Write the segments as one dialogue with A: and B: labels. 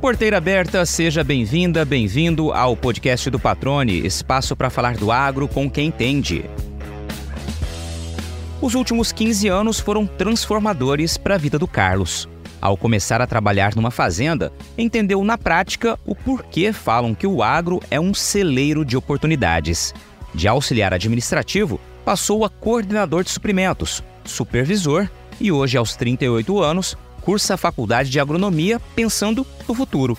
A: Porteira aberta, seja bem-vinda, bem-vindo ao podcast do Patrone, espaço para falar do agro com quem entende. Os últimos 15 anos foram transformadores para a vida do Carlos. Ao começar a trabalhar numa fazenda, entendeu na prática o porquê falam que o agro é um celeiro de oportunidades. De auxiliar administrativo, passou a coordenador de suprimentos, supervisor e hoje, aos 38 anos, cursa a faculdade de agronomia pensando no futuro.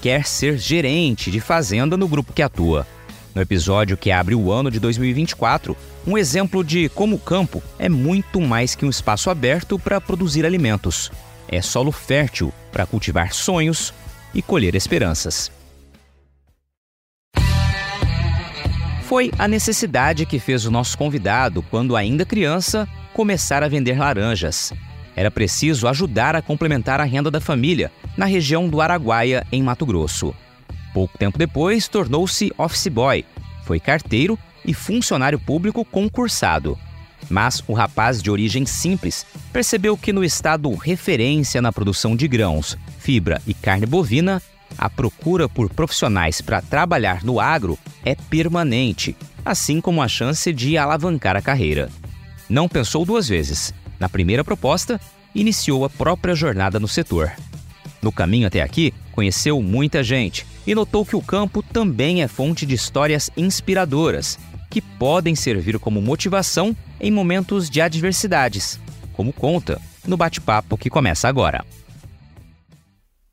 A: Quer ser gerente de fazenda no grupo que atua. No episódio que abre o ano de 2024, um exemplo de como o campo é muito mais que um espaço aberto para produzir alimentos. É solo fértil para cultivar sonhos e colher esperanças. Foi a necessidade que fez o nosso convidado, quando ainda criança, começar a vender laranjas. Era preciso ajudar a complementar a renda da família na região do Araguaia, em Mato Grosso. Pouco tempo depois, tornou-se office boy, foi carteiro e funcionário público concursado. Mas o rapaz de origem simples percebeu que no estado referência na produção de grãos, fibra e carne bovina, a procura por profissionais para trabalhar no agro é permanente, assim como a chance de alavancar a carreira. Não pensou duas vezes. Na primeira proposta, iniciou a própria jornada no setor. No caminho até aqui, conheceu muita gente e notou que o campo também é fonte de histórias inspiradoras, que podem servir como motivação em momentos de adversidades, como conta no bate-papo que começa agora.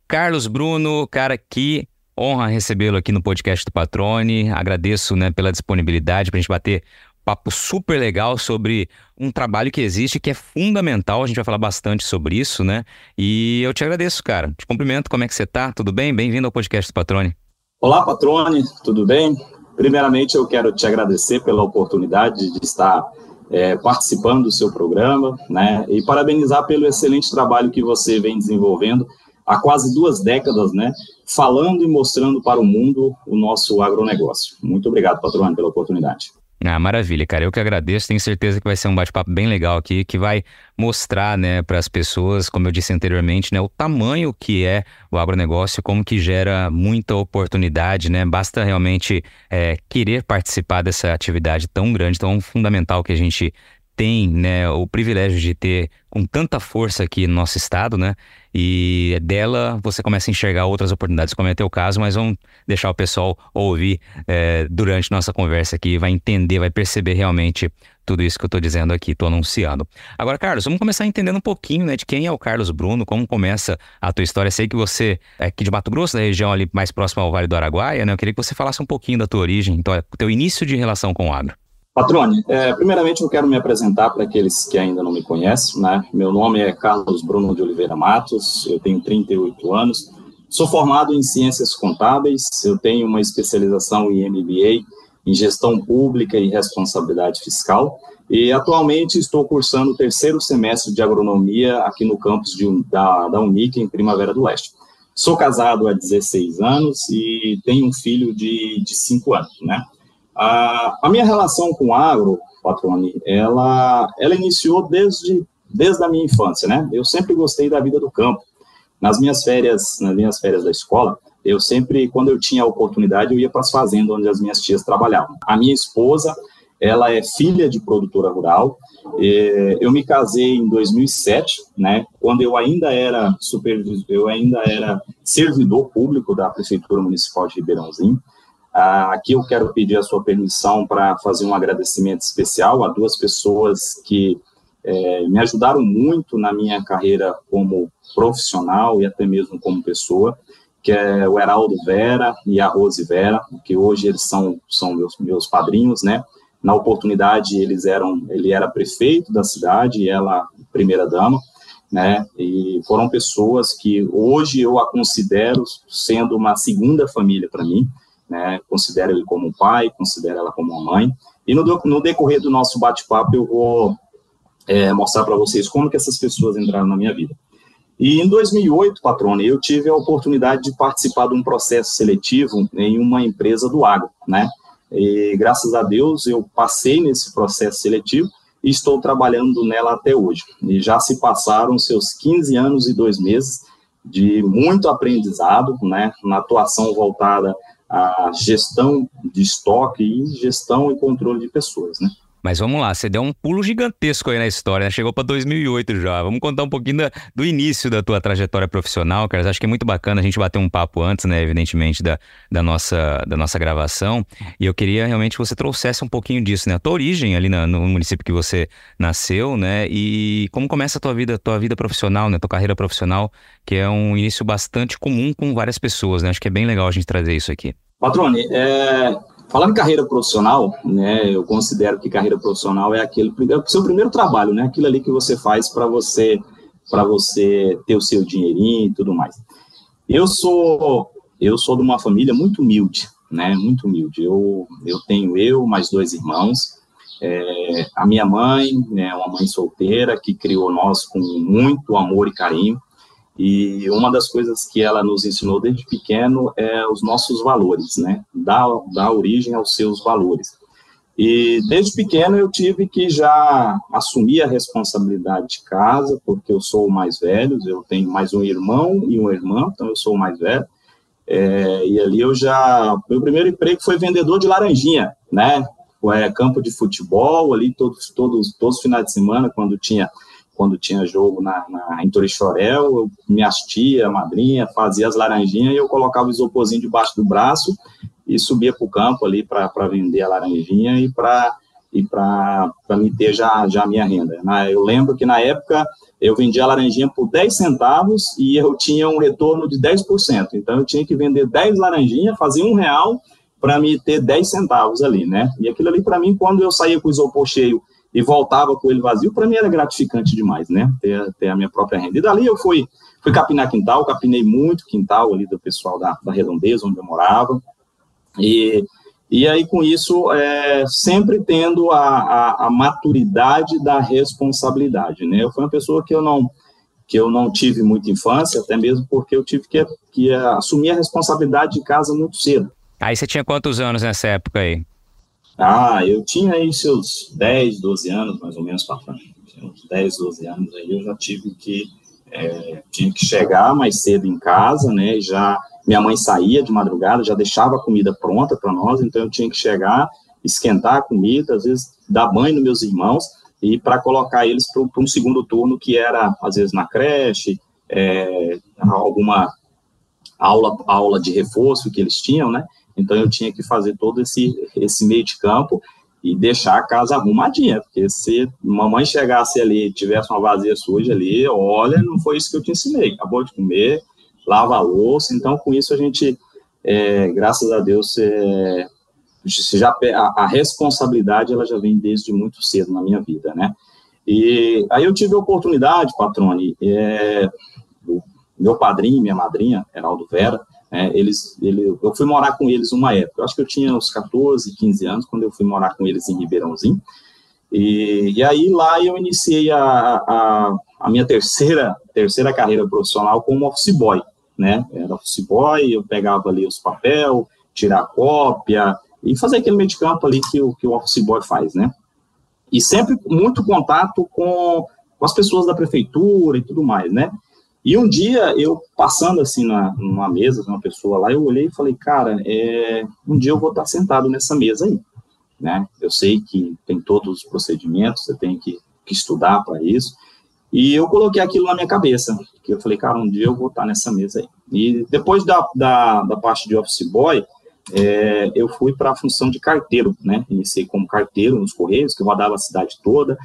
A: Carlos Bruno, cara, que honra recebê-lo aqui no podcast do Patrone. Agradeço né, pela disponibilidade para a gente bater papo super legal sobre um trabalho que existe que é fundamental. A gente vai falar bastante sobre isso, né? E eu te agradeço, cara. Te cumprimento. Como é que você tá? Tudo bem? Bem-vindo ao podcast do Patrone.
B: Olá, Patrone. Tudo bem? Primeiramente, eu quero te agradecer pela oportunidade de estar é, participando do seu programa, né? E parabenizar pelo excelente trabalho que você vem desenvolvendo há quase duas décadas, né, falando e mostrando para o mundo o nosso agronegócio. Muito obrigado, patrônio, pela oportunidade.
A: Ah, maravilha, cara. Eu que agradeço. Tenho certeza que vai ser um bate-papo bem legal aqui, que vai mostrar, né, para as pessoas, como eu disse anteriormente, né, o tamanho que é o agronegócio, como que gera muita oportunidade, né? Basta realmente é, querer participar dessa atividade tão grande, tão fundamental que a gente tem né, o privilégio de ter com tanta força aqui no nosso estado, né? E dela você começa a enxergar outras oportunidades, como é teu caso, mas vamos deixar o pessoal ouvir é, durante nossa conversa aqui, vai entender, vai perceber realmente tudo isso que eu estou dizendo aqui, estou anunciando. Agora, Carlos, vamos começar entendendo um pouquinho né, de quem é o Carlos Bruno, como começa a tua história. Sei que você é aqui de Mato Grosso, da região ali mais próxima ao Vale do Araguaia, né? Eu queria que você falasse um pouquinho da tua origem, então, teu início de relação com o agro.
B: Patrone, é, primeiramente eu quero me apresentar para aqueles que ainda não me conhecem, né? Meu nome é Carlos Bruno de Oliveira Matos, eu tenho 38 anos, sou formado em Ciências Contábeis, eu tenho uma especialização em MBA, em Gestão Pública e Responsabilidade Fiscal, e atualmente estou cursando o terceiro semestre de Agronomia aqui no campus de, da, da Unic, em Primavera do Leste. Sou casado há 16 anos e tenho um filho de, de 5 anos, né? A, a minha relação com o agro, Patrone, ela, ela iniciou desde, desde a minha infância, né? Eu sempre gostei da vida do campo. Nas minhas férias, nas minhas férias da escola, eu sempre, quando eu tinha a oportunidade, eu ia para as fazendas onde as minhas tias trabalhavam. A minha esposa, ela é filha de produtora rural. Eu me casei em 2007, né? Quando eu ainda era supervisor, eu ainda era servidor público da prefeitura municipal de Ribeirãozinho. Aqui eu quero pedir a sua permissão para fazer um agradecimento especial a duas pessoas que é, me ajudaram muito na minha carreira como profissional e até mesmo como pessoa, que é o Heraldo Vera e a Rose Vera, que hoje eles são, são meus, meus padrinhos, né? Na oportunidade, eles eram, ele era prefeito da cidade e ela primeira dama, né? E foram pessoas que hoje eu a considero sendo uma segunda família para mim né? Considero ele como um pai, considero ela como uma mãe. E no, no decorrer do nosso bate-papo eu vou é, mostrar para vocês como que essas pessoas entraram na minha vida. E em 2008, patrone, eu tive a oportunidade de participar de um processo seletivo em uma empresa do agro, né? E graças a Deus eu passei nesse processo seletivo e estou trabalhando nela até hoje. E já se passaram seus 15 anos e dois meses de muito aprendizado, né, na atuação voltada à gestão de estoque e gestão e controle de pessoas, né.
A: Mas vamos lá, você deu um pulo gigantesco aí na história, né? Chegou para 2008 já. Vamos contar um pouquinho da, do início da tua trajetória profissional, cara. Acho que é muito bacana a gente bater um papo antes, né? Evidentemente, da, da, nossa, da nossa gravação. E eu queria realmente que você trouxesse um pouquinho disso, né? A tua origem ali na, no município que você nasceu, né? E como começa a tua vida, tua vida profissional, né? Tua carreira profissional, que é um início bastante comum com várias pessoas, né? Acho que é bem legal a gente trazer isso aqui.
B: Patrone, é, Falando em carreira profissional, né, eu considero que carreira profissional é aquele é o seu primeiro trabalho, né, aquilo ali que você faz para você para você ter o seu dinheirinho e tudo mais. Eu sou eu sou de uma família muito humilde, né, muito humilde. Eu eu tenho eu mais dois irmãos. É, a minha mãe, né, uma mãe solteira que criou nós com muito amor e carinho. E uma das coisas que ela nos ensinou desde pequeno é os nossos valores, né? Dar, dar origem aos seus valores. E desde pequeno eu tive que já assumir a responsabilidade de casa, porque eu sou o mais velho, eu tenho mais um irmão e uma irmã, então eu sou o mais velho. É, e ali eu já. Meu primeiro emprego foi vendedor de laranjinha, né? É, campo de futebol, ali todos, todos, todos os finais de semana, quando tinha quando tinha jogo na, na, em Torixorel, eu, minhas tia, madrinha, fazia as laranjinhas e eu colocava o isoporzinho debaixo do braço e subia para o campo ali para vender a laranjinha e para e para me ter já, já a minha renda. Eu lembro que na época eu vendia a laranjinha por 10 centavos e eu tinha um retorno de 10%. Então eu tinha que vender 10 laranjinhas, fazer um real para me ter 10 centavos ali, né? E aquilo ali para mim, quando eu saía com o isopor cheio e voltava com ele vazio, para mim era gratificante demais, né? Ter, ter, a minha própria renda. E dali eu fui, fui capinar quintal, capinei muito quintal ali do pessoal da, da Redondeza, onde eu morava. E, e aí, com isso, é, sempre tendo a, a, a, maturidade da responsabilidade, né? Eu fui uma pessoa que eu não que eu não tive muita infância, até mesmo porque eu tive que, que assumir a responsabilidade de casa muito cedo.
A: Aí você tinha quantos anos nessa época aí?
B: Ah, eu tinha aí seus 10, 12 anos, mais ou menos, para frente. Uns 10, 12 anos aí eu já tive que, é, tinha que chegar mais cedo em casa, né, já, minha mãe saía de madrugada, já deixava a comida pronta para nós, então eu tinha que chegar, esquentar a comida, às vezes dar banho nos meus irmãos, e para colocar eles para um segundo turno, que era, às vezes, na creche, é, alguma aula, aula de reforço que eles tinham, né, então eu tinha que fazer todo esse, esse meio de campo e deixar a casa arrumadinha, porque se mamãe chegasse ali e tivesse uma vazia suja ali, olha, não foi isso que eu te ensinei, acabou de comer, lava a louça, então com isso a gente, é, graças a Deus, é, já, a, a, responsabilidade ela já vem desde muito cedo na minha vida, né? E aí eu tive a oportunidade, Patrone, é, meu padrinho, minha madrinha, Heraldo Vera, é, eles, ele, eu fui morar com eles uma época, eu acho que eu tinha uns 14, 15 anos, quando eu fui morar com eles em Ribeirãozinho, e, e aí lá eu iniciei a, a, a, minha terceira, terceira carreira profissional como office boy, né, era office boy, eu pegava ali os papel, tirar cópia, e fazer aquele meio de campo ali que que o office boy faz, né, e sempre muito contato com, com as pessoas da prefeitura e tudo mais, né, e um dia, eu passando assim na, numa mesa de uma pessoa lá, eu olhei e falei, cara, é, um dia eu vou estar sentado nessa mesa aí, né? Eu sei que tem todos os procedimentos, você tem que, que estudar para isso. E eu coloquei aquilo na minha cabeça, que eu falei, cara, um dia eu vou estar nessa mesa aí. E depois da, da, da parte de office boy, é, eu fui para a função de carteiro, né? Iniciei como carteiro nos Correios, que rodava a cidade toda,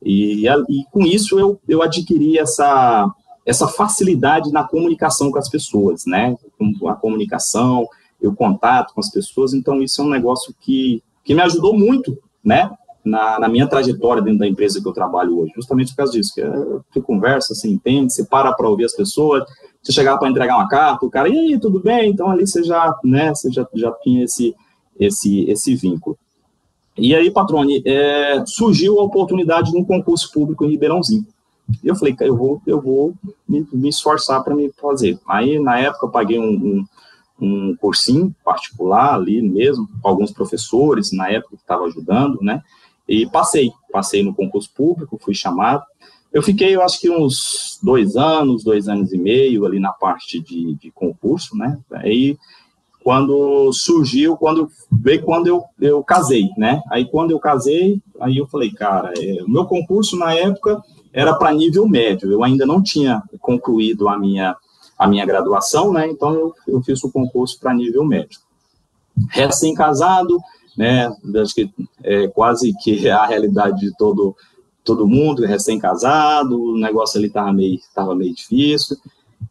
B: e, e com isso eu, eu adquiri essa essa facilidade na comunicação com as pessoas, né? A comunicação o contato com as pessoas. Então, isso é um negócio que, que me ajudou muito, né? Na, na minha trajetória dentro da empresa que eu trabalho hoje, justamente por causa disso, que você conversa, você entende, você para para ouvir as pessoas, você chegar para entregar uma carta, o cara, e aí, tudo bem? Então, ali você já, né, você já, já tinha esse, esse, esse vínculo. E aí, Patrone, é, surgiu a oportunidade de um concurso público em Ribeirãozinho. E eu falei, eu vou, eu vou me, me esforçar para me fazer. Aí, na época, eu paguei um, um, um, cursinho particular ali mesmo, com alguns professores, na época que estava ajudando, né? E passei, passei no concurso público, fui chamado. Eu fiquei, eu acho que uns dois anos, dois anos e meio ali na parte de, de concurso, né? Aí, quando surgiu, quando veio quando eu, eu casei, né? Aí, quando eu casei, aí eu falei, cara, é, o meu concurso na época era para nível médio, eu ainda não tinha concluído a minha, a minha graduação, né? Então, eu, eu fiz o concurso para nível médio. Recém-casado, né? Acho que é quase que a realidade de todo todo mundo, recém-casado, o negócio ali estava meio, tava meio difícil,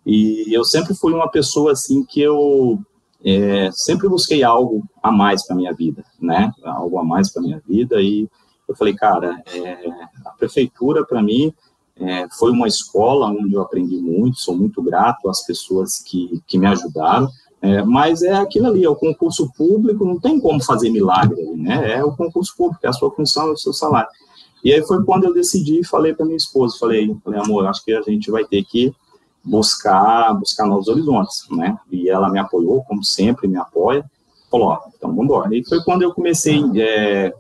B: e eu sempre fui uma pessoa, assim, que eu é, sempre busquei algo a mais para minha vida, né, algo a mais para minha vida, e eu falei, cara, é, a prefeitura, para mim, é, foi uma escola onde eu aprendi muito, sou muito grato às pessoas que, que me ajudaram, é, mas é aquilo ali, é o concurso público, não tem como fazer milagre né? É o concurso público, é a sua função, é o seu salário. E aí foi quando eu decidi e falei para minha esposa, falei, falei, amor, acho que a gente vai ter que buscar, buscar novos horizontes, né? E ela me apoiou, como sempre me apoia, falou, ó, então vamos embora. E foi quando eu comecei é,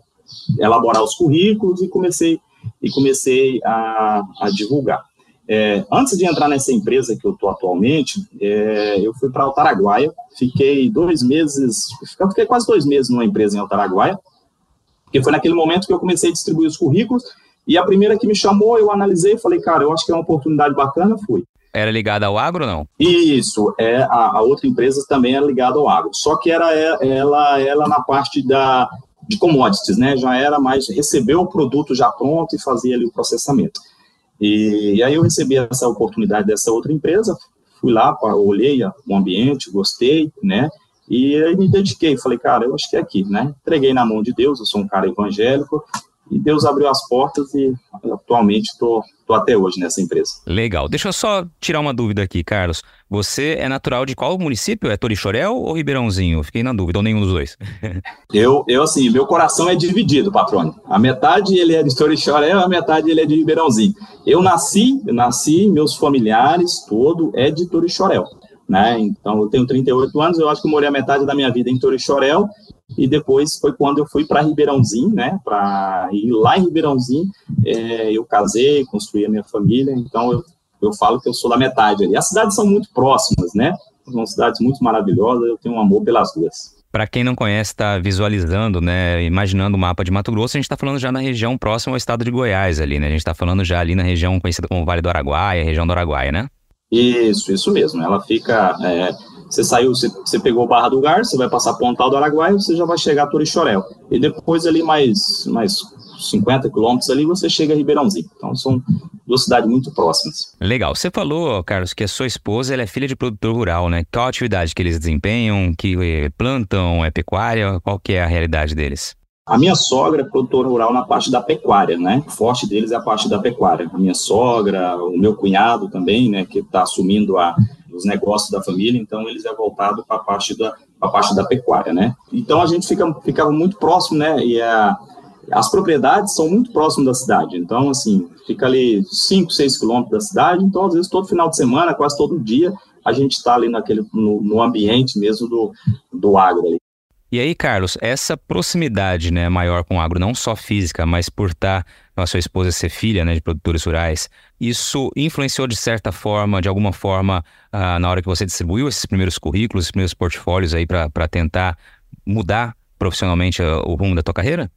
B: elaborar os currículos e comecei e comecei a, a divulgar. É, antes de entrar nessa empresa que eu estou atualmente, é, eu fui para Altaraguaia, fiquei dois meses, fiquei quase dois meses numa empresa em Altaraguaia, porque foi naquele momento que eu comecei a distribuir os currículos, e a primeira que me chamou, eu analisei e falei, cara, eu acho que é uma oportunidade bacana, fui.
A: Era ligada ao agro ou não?
B: Isso, é, a, a, outra empresa também era ligada ao agro, só que era ela, ela na parte da, de commodities, né, já era mais, recebeu o produto já pronto e fazia ali o processamento. E, e aí eu recebi essa oportunidade dessa outra empresa, fui lá, olhei o ambiente, gostei, né, e aí me dediquei, falei, cara, eu acho que é aqui, né? Entreguei na mão de Deus, eu sou um cara evangélico, e Deus abriu as portas e atualmente estou até hoje nessa empresa.
A: Legal. Deixa eu só tirar uma dúvida aqui, Carlos. Você é natural de qual município? É Torixorel ou Ribeirãozinho? Fiquei na dúvida, ou nenhum dos dois.
B: eu, eu, assim, meu coração é dividido, patrônio. A metade ele é de Torixorel, a metade ele é de Ribeirãozinho. Eu nasci, eu nasci, meus familiares, todo é de Torixorel né? Então, eu tenho 38 anos, eu acho que morei a metade da minha vida em Torixorel, e depois foi quando eu fui para Ribeirãozinho, né? Para ir lá em Ribeirãozinho, é, eu casei, construí a minha família, então eu, eu falo que eu sou da metade ali. As cidades são muito próximas, né? São cidades muito maravilhosas, eu tenho um amor pelas duas.
A: Para quem não conhece, está visualizando, né, imaginando o mapa de Mato Grosso, a gente está falando já na região próxima ao estado de Goiás ali, né? A gente está falando já ali na região conhecida como Vale do Araguaia, região do Araguaia, né?
B: Isso, isso mesmo. Ela fica. É, você saiu, você, você, pegou Barra do Gar, você vai passar Pontal do Araguaia, você já vai chegar a Torixorel. E depois ali mais, mais 50 quilômetros ali, você chega a Ribeirãozinho. Então são duas cidades muito próximas.
A: Legal. Você falou, Carlos, que a sua esposa ela é filha de produtor rural, né? Qual a atividade que eles desempenham? Que eh, plantam? É pecuária? Qual que é a realidade deles?
B: A minha sogra é produtora rural na parte da pecuária, né? O forte deles é a parte da pecuária. A minha sogra, o meu cunhado também, né, que está assumindo a, os negócios da família, então eles é voltado para a parte da a parte da pecuária, né? Então a gente fica ficava muito próximo, né? E a, as propriedades são muito próximas da cidade, então assim fica ali 5, 6 quilômetros da cidade, então às vezes todo final de semana, quase todo dia a gente está ali naquele no, no, ambiente mesmo do, do agro ali.
A: E aí, Carlos, essa proximidade né, maior com o agro, não só física, mas por estar tá, a sua esposa ser filha né, de produtores rurais, isso influenciou de certa forma, de alguma forma, uh, na hora que você distribuiu esses primeiros currículos, esses primeiros portfólios aí para tentar mudar profissionalmente uh, o rumo da tua carreira?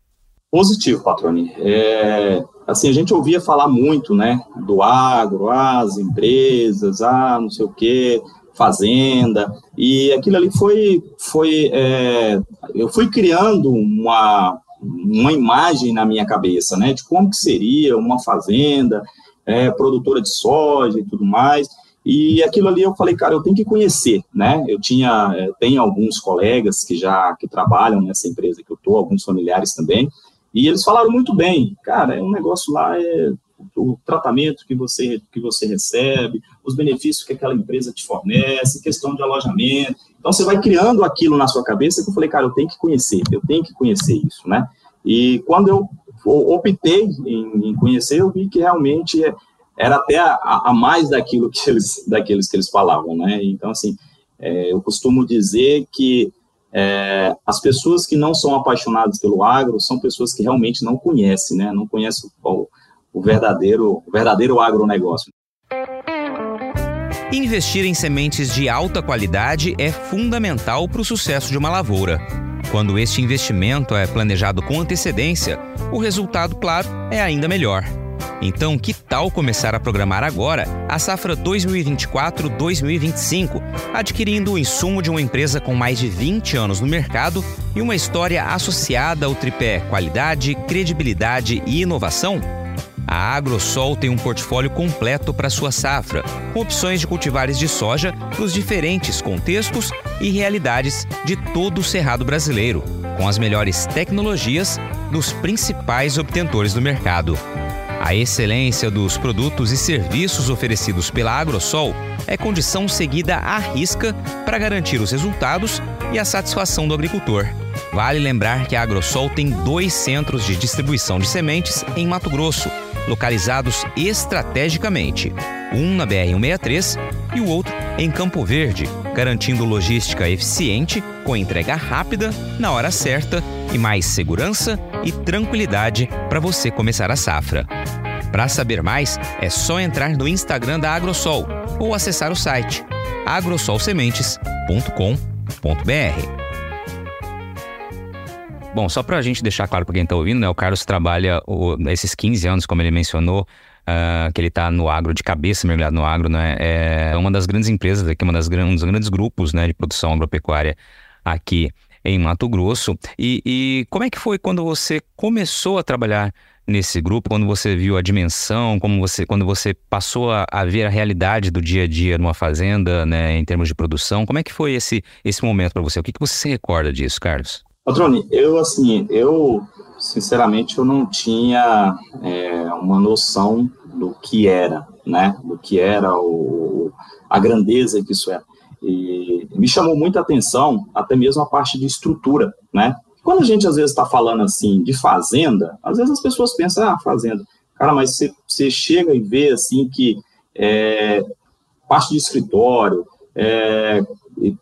B: Positivo, Patrone. É, assim, a gente ouvia falar muito, né, do agro, as empresas, ah, não sei o quê, fazenda, e aquilo ali foi, foi é, eu fui criando uma, uma imagem na minha cabeça, né, de como que seria uma fazenda, é, produtora de soja e tudo mais, e aquilo ali eu falei, cara, eu tenho que conhecer, né, eu tinha, é, tenho alguns colegas que já, que trabalham nessa empresa que eu tô, alguns familiares também, e eles falaram muito bem, cara, é um negócio lá, é o tratamento que você, que você recebe, os benefícios que aquela empresa te fornece, questão de alojamento. Então, você vai criando aquilo na sua cabeça que eu falei, cara, eu tenho que conhecer, eu tenho que conhecer isso, né? E quando eu optei em, conhecer, eu vi que realmente era até a, a, mais daquilo que eles, daqueles que eles falavam, né? Então, assim, é, eu costumo dizer que é, as pessoas que não são apaixonadas pelo agro são pessoas que realmente não conhecem, né? Não conhecem o, o verdadeiro, o verdadeiro agronegócio.
A: Investir em sementes de alta qualidade é fundamental para o sucesso de uma lavoura. Quando este investimento é planejado com antecedência, o resultado, claro, é ainda melhor. Então, que tal começar a programar agora a safra 2024-2025, adquirindo o insumo de uma empresa com mais de 20 anos no mercado e uma história associada ao tripé qualidade, credibilidade e inovação? A AgroSol tem um portfólio completo para sua safra, com opções de cultivares de soja nos diferentes contextos e realidades de todo o cerrado brasileiro, com as melhores tecnologias dos principais obtentores do mercado. A excelência dos produtos e serviços oferecidos pela AgroSol é condição seguida à risca para garantir os resultados e a satisfação do agricultor. Vale lembrar que a AgroSol tem dois centros de distribuição de sementes em Mato Grosso, localizados estrategicamente, um na BR-163 e o outro em Campo Verde, garantindo logística eficiente, com entrega rápida, na hora certa e mais segurança e tranquilidade para você começar a safra. Para saber mais, é só entrar no Instagram da Agrosol ou acessar o site agrosolsementes.com.br. Bom, só para a gente deixar claro para quem está ouvindo, né, o Carlos trabalha o, esses 15 anos, como ele mencionou, uh, que ele está no agro, de cabeça mergulhado no agro, né, é uma das grandes empresas aqui, uma das, um dos grandes grupos né, de produção agropecuária aqui em Mato Grosso. E, e como é que foi quando você começou a trabalhar nesse grupo, quando você viu a dimensão, como você, quando você passou a, a, ver a realidade do dia a dia numa fazenda, né, em termos de produção, como é que foi esse, esse momento para você? O que, que você se recorda disso, Carlos?
B: Patrone, eu assim, eu sinceramente eu não tinha é, uma noção do que era, né, do que era o, a grandeza que isso é. E me chamou muita atenção até mesmo a parte de estrutura, né? Quando a gente às vezes está falando assim de fazenda, às vezes as pessoas pensam, ah, fazenda. Cara, mas você chega e vê assim que é, parte de escritório, é,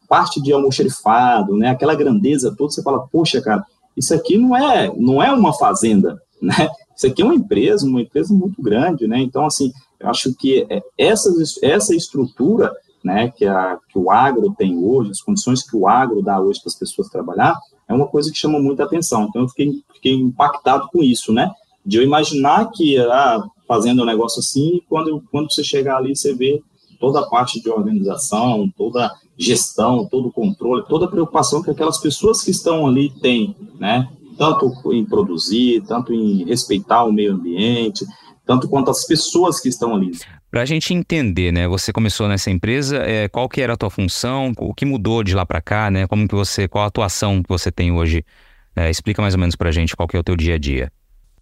B: parte de almoxerifado, né, aquela grandeza toda, você fala, poxa, cara, isso aqui não é, não é uma fazenda, né? Isso aqui é uma empresa, uma empresa muito grande, né? Então, assim, eu acho que é, essa, essa estrutura né, que, a, que o agro tem hoje, as condições que o agro dá hoje para as pessoas trabalhar, é uma coisa que chama muita atenção. Então, eu fiquei, fiquei impactado com isso, né? De eu imaginar que, ah, fazendo um negócio assim, quando, quando você chegar ali, você vê toda a parte de organização, toda gestão, todo o controle, toda a preocupação que aquelas pessoas que estão ali têm, né? Tanto em produzir, tanto em respeitar o meio ambiente, tanto quanto as pessoas que estão ali.
A: Para a gente entender, né? Você começou nessa empresa, é, qual que era a tua função, o que mudou de lá para cá, né? Como que você, qual a atuação que você tem hoje? É, explica mais ou menos para a gente qual que é o teu dia a dia.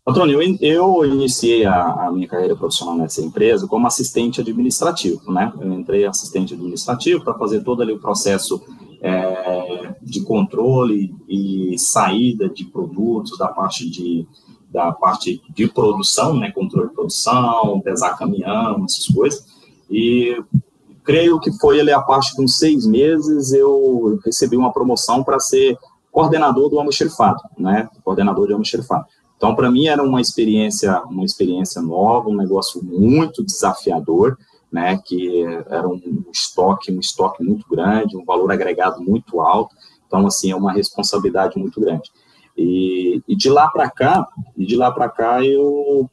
B: Antônio, eu, iniciei a, a, minha carreira profissional nessa empresa como assistente administrativo, né? Eu entrei assistente administrativo para fazer todo ali o processo é, de controle e saída de produtos da parte de da parte de produção, né, controle de produção, pesar caminhão, essas coisas. E creio que foi ali a parte uns seis meses eu recebi uma promoção para ser coordenador do almoxerifado, né, coordenador de almoxerifado. Então, para mim era uma experiência, uma experiência nova, um negócio muito desafiador, né, que era um estoque, um estoque muito grande, um valor agregado muito alto. Então, assim, é uma responsabilidade muito grande. E, e de lá para cá, e de lá para cá eu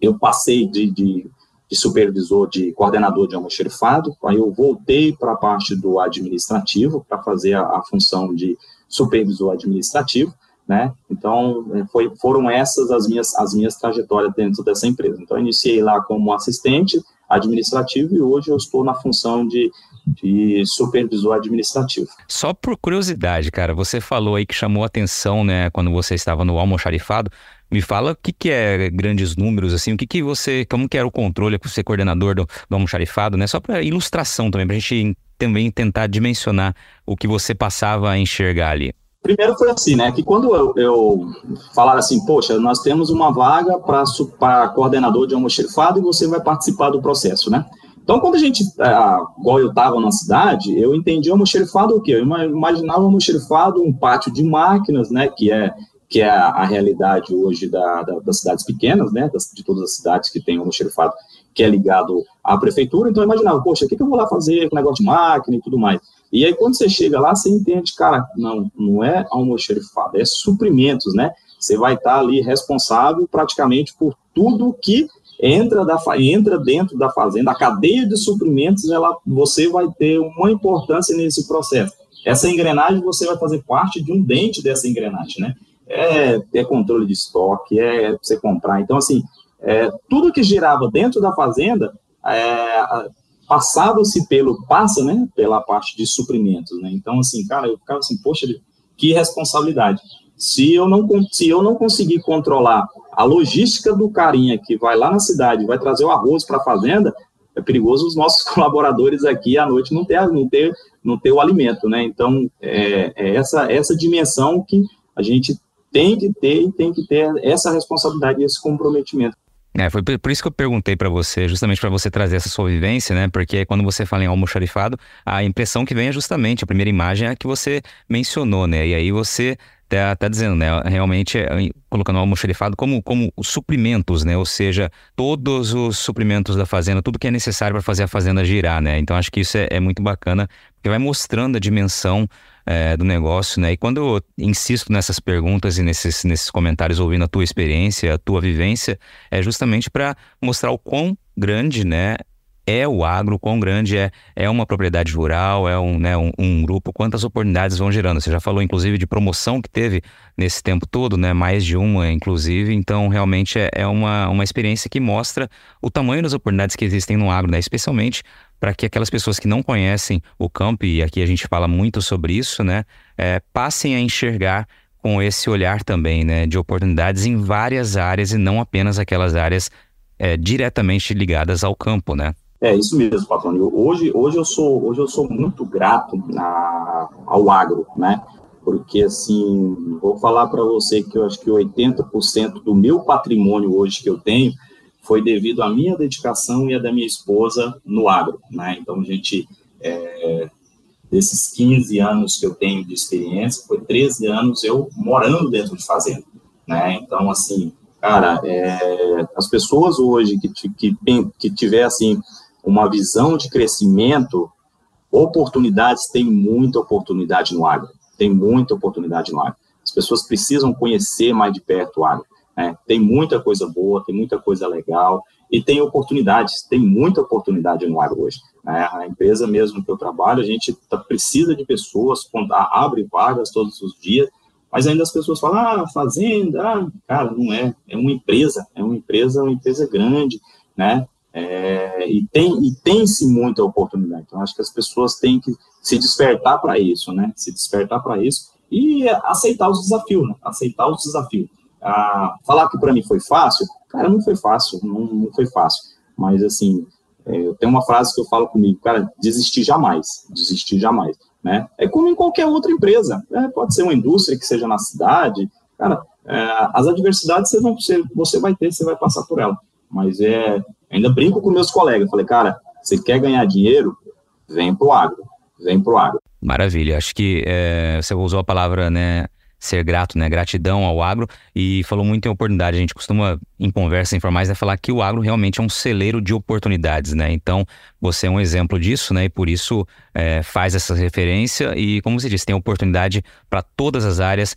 B: eu passei de, de, de, supervisor, de coordenador de almoxerifado, aí eu voltei para a parte do administrativo, para fazer a, a, função de supervisor administrativo, né? Então, é, foi, foram essas as minhas, as minhas trajetórias dentro dessa empresa. Então, iniciei lá como assistente administrativo e hoje eu estou na função de de supervisor administrativo.
A: Só por curiosidade, cara, você falou aí que chamou atenção, né, quando você estava no almoxarifado. Me fala o que, que é grandes números, assim, o que, que você, como que era o controle, ser coordenador do, do almoxarifado, né? Só para ilustração também, para a gente também tentar dimensionar o que você passava a enxergar ali.
B: Primeiro foi assim, né? Que quando eu, eu falar assim, poxa, nós temos uma vaga para coordenador de almoxarifado e você vai participar do processo, né? Então, quando a gente, é, igual eu estava na cidade, eu entendi o almoxerifado o quê? Eu imaginava o almoxerifado um pátio de máquinas, né, que é que é a, realidade hoje da, da, das cidades pequenas, né, das, de todas as cidades que têm almoxerifado, que é ligado à prefeitura, então eu imaginava, poxa, o que, que eu vou lá fazer com negócio de máquina e tudo mais? E aí, quando você chega lá, você entende, cara, não, não é almoxerifado, é suprimentos, né? Você vai estar ali responsável praticamente por tudo que entra, da, entra dentro da fazenda, a cadeia de suprimentos, ela, você vai ter uma importância nesse processo. Essa engrenagem, você vai fazer parte de um dente dessa engrenagem, né? É, é controle de estoque, é você comprar. Então, assim, é, tudo que girava dentro da fazenda é, passava-se pelo, passa, né, pela parte de suprimentos, né? Então, assim, cara, eu ficava assim, poxa, que responsabilidade. Se eu não, se eu não conseguir controlar a logística do carinha que vai lá na cidade, vai trazer o arroz para a fazenda, é perigoso os nossos colaboradores aqui à noite não ter, não ter, não ter o alimento, né? Então, é, é essa, essa dimensão que a gente tem que ter e tem que ter essa responsabilidade e esse comprometimento.
A: É, foi por isso que eu perguntei para você, justamente para você trazer essa sua vivência, né? Porque quando você fala em almoxarifado, a impressão que vem é justamente, a primeira imagem é a que você mencionou, né? E aí você tá, tá dizendo, né? Realmente é, colocando o almoxarifado como, como suprimentos, né? Ou seja, todos os suprimentos da fazenda, tudo que é necessário para fazer a fazenda girar, né? Então acho que isso é, é muito bacana, porque vai mostrando a dimensão é, do negócio, né? E quando eu insisto nessas perguntas e nesses, nesses comentários, ouvindo a tua experiência, a tua vivência, é justamente para mostrar o quão grande, né? É o agro, quão grande é, é uma propriedade rural, é um, né, um, um, grupo, quantas oportunidades vão gerando. Você já falou, inclusive, de promoção que teve nesse tempo todo, né, mais de uma, inclusive. Então, realmente é, é uma, uma experiência que mostra o tamanho das oportunidades que existem no agro, né, especialmente para que aquelas pessoas que não conhecem o campo, e aqui a gente fala muito sobre isso, né, é, passem a enxergar com esse olhar também, né, de oportunidades em várias áreas e não apenas aquelas áreas é, diretamente ligadas ao campo, né?
B: É isso mesmo, Patrônio. Hoje, hoje eu sou, hoje eu sou muito grato na, ao agro, né? Porque assim, vou falar para você que eu acho que 80% do meu patrimônio hoje que eu tenho foi devido à minha dedicação e à da minha esposa no agro, né? Então, a gente, é, desses 15 anos que eu tenho de experiência, foi 13 anos eu morando dentro de fazenda, né? Então, assim, cara, é, as pessoas hoje que, que, que tiver, assim, uma visão de crescimento, oportunidades, tem muita oportunidade no agro, tem muita oportunidade no agro. As pessoas precisam conhecer mais de perto o agro. Né? Tem muita coisa boa, tem muita coisa legal e tem oportunidades, tem muita oportunidade no agro hoje. Né? A empresa mesmo que eu trabalho, a gente tá, precisa de pessoas, abre vagas todos os dias, mas ainda as pessoas falam, ah, fazenda, ah, cara, não é, é uma empresa, é uma empresa, uma empresa grande, né? É, e tem e tem-se muita oportunidade. Então, acho que as pessoas têm que se despertar para isso, né? Se despertar para isso e aceitar os desafios, né? Aceitar os desafios. Ah, falar que para mim foi fácil, cara, não foi fácil, não, não foi fácil. Mas, assim, é, eu tenho uma frase que eu falo comigo, cara, desistir jamais, desistir jamais, né? É como em qualquer outra empresa, né? pode ser uma indústria que seja na cidade, cara, é, as adversidades você, não, você, você vai ter, você vai passar por ela. Mas é, ainda brinco com meus colegas, falei, cara, você quer ganhar dinheiro? Vem pro agro, vem pro agro.
A: Maravilha, acho que é, você usou a palavra, né, ser grato, né? Gratidão ao agro e falou muito em oportunidade. A gente costuma, em conversas informais, né, falar que o agro realmente é um celeiro de oportunidades, né? Então, você é um exemplo disso, né? E por isso é, faz essa referência e, como você disse, tem oportunidade para todas as áreas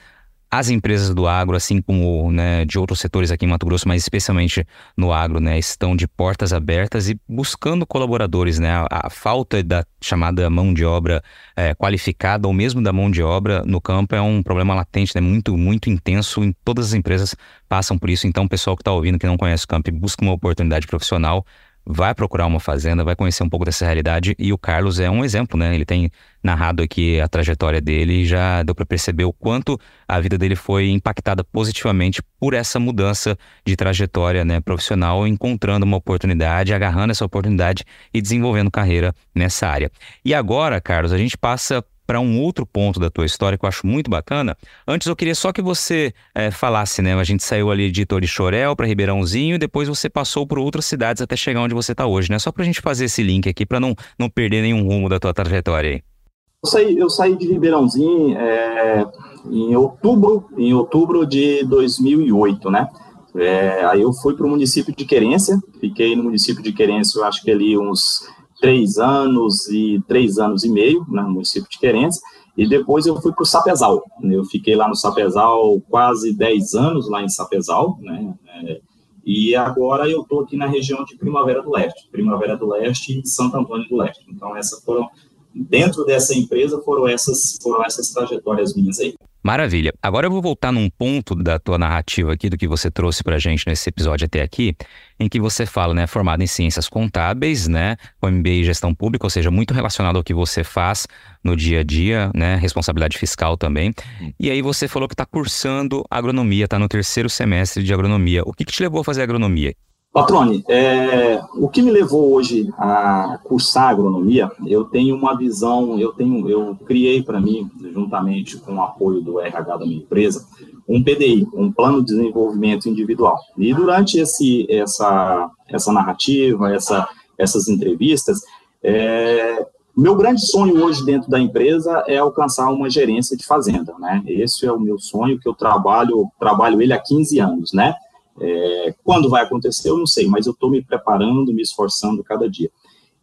A: as empresas do agro, assim como né, de outros setores aqui em Mato Grosso, mas especialmente no agro, né, estão de portas abertas e buscando colaboradores. Né? A, a falta da chamada mão de obra é, qualificada ou mesmo da mão de obra no campo é um problema latente, né, muito, muito intenso. Em todas as empresas passam por isso. Então, o pessoal que está ouvindo, que não conhece o campo busca uma oportunidade profissional, vai procurar uma fazenda, vai conhecer um pouco dessa realidade e o Carlos é um exemplo, né? Ele tem narrado aqui a trajetória dele e já deu para perceber o quanto a vida dele foi impactada positivamente por essa mudança de trajetória, né, profissional, encontrando uma oportunidade, agarrando essa oportunidade e desenvolvendo carreira nessa área. E agora, Carlos, a gente passa para um outro ponto da tua história que eu acho muito bacana. Antes eu queria só que você é, falasse, né? A gente saiu ali de Torixorel para Ribeirãozinho e depois você passou por outras cidades até chegar onde você está hoje, né? Só para a gente fazer esse link aqui para não, não perder nenhum rumo da tua trajetória aí.
B: saí, eu saí de Ribeirãozinho é, em outubro, em outubro de 2008, né? É, aí eu fui para o município de Querência, fiquei no município de Querência, eu acho que ali uns três anos e três anos e meio, né, no município de Querência, e depois eu fui para o Sapezal. Eu fiquei lá no Sapezal quase dez anos, lá em Sapezal, né? É, e agora eu estou aqui na região de Primavera do Leste, Primavera do Leste e Santo Antônio do Leste. Então, essas foram, dentro dessa empresa, foram essas, foram essas trajetórias minhas aí.
A: Maravilha. Agora eu vou voltar num ponto da tua narrativa aqui, do que você trouxe para a gente nesse episódio até aqui, em que você fala, né, formado em ciências contábeis, né, com MBA em gestão pública, ou seja, muito relacionado ao que você faz no dia a dia, né, responsabilidade fiscal também. E aí você falou que está cursando agronomia, está no terceiro semestre de agronomia. O que, que te levou a fazer agronomia?
B: Patrone, é, o que me levou hoje a cursar agronomia, eu tenho uma visão, eu tenho, eu criei para mim, juntamente com o apoio do RH da minha empresa, um PDI, um plano de desenvolvimento individual. E durante esse, essa, essa narrativa, essa, essas entrevistas, é, meu grande sonho hoje dentro da empresa é alcançar uma gerência de fazenda, né? Esse é o meu sonho que eu trabalho, trabalho ele há 15 anos, né? É, quando vai acontecer, eu não sei, mas eu estou me preparando, me esforçando cada dia.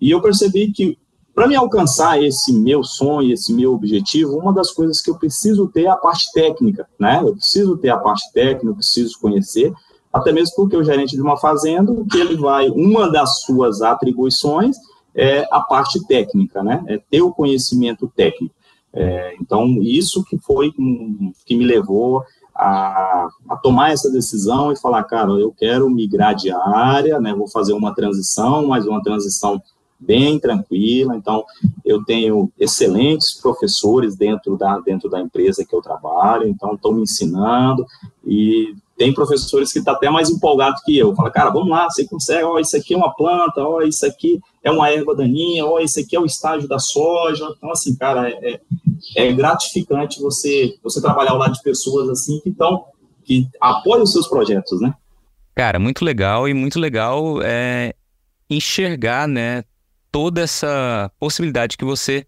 B: E eu percebi que, para me alcançar esse meu sonho, esse meu objetivo, uma das coisas que eu preciso ter é a parte técnica, né? Eu preciso ter a parte técnica, eu preciso conhecer, até mesmo porque o gerente de uma fazenda, que ele vai, uma das suas atribuições é a parte técnica, né? É ter o conhecimento técnico. É, então, isso que foi que me levou a, a, tomar essa decisão e falar, cara, eu quero migrar de área, né, vou fazer uma transição, mas uma transição bem tranquila, então eu tenho excelentes professores dentro da, dentro da empresa que eu trabalho, então estão me ensinando e tem professores que estão tá até mais empolgados que eu, fala, cara, vamos lá, você consegue, ó, isso aqui é uma planta, ó, isso aqui é uma erva daninha, ó, isso aqui é o estágio da soja, então assim, cara, é, é é gratificante você, você trabalhar ao lado de pessoas assim que estão, que apoiam os seus projetos, né?
A: Cara, muito legal e muito legal é enxergar, né, toda essa possibilidade que você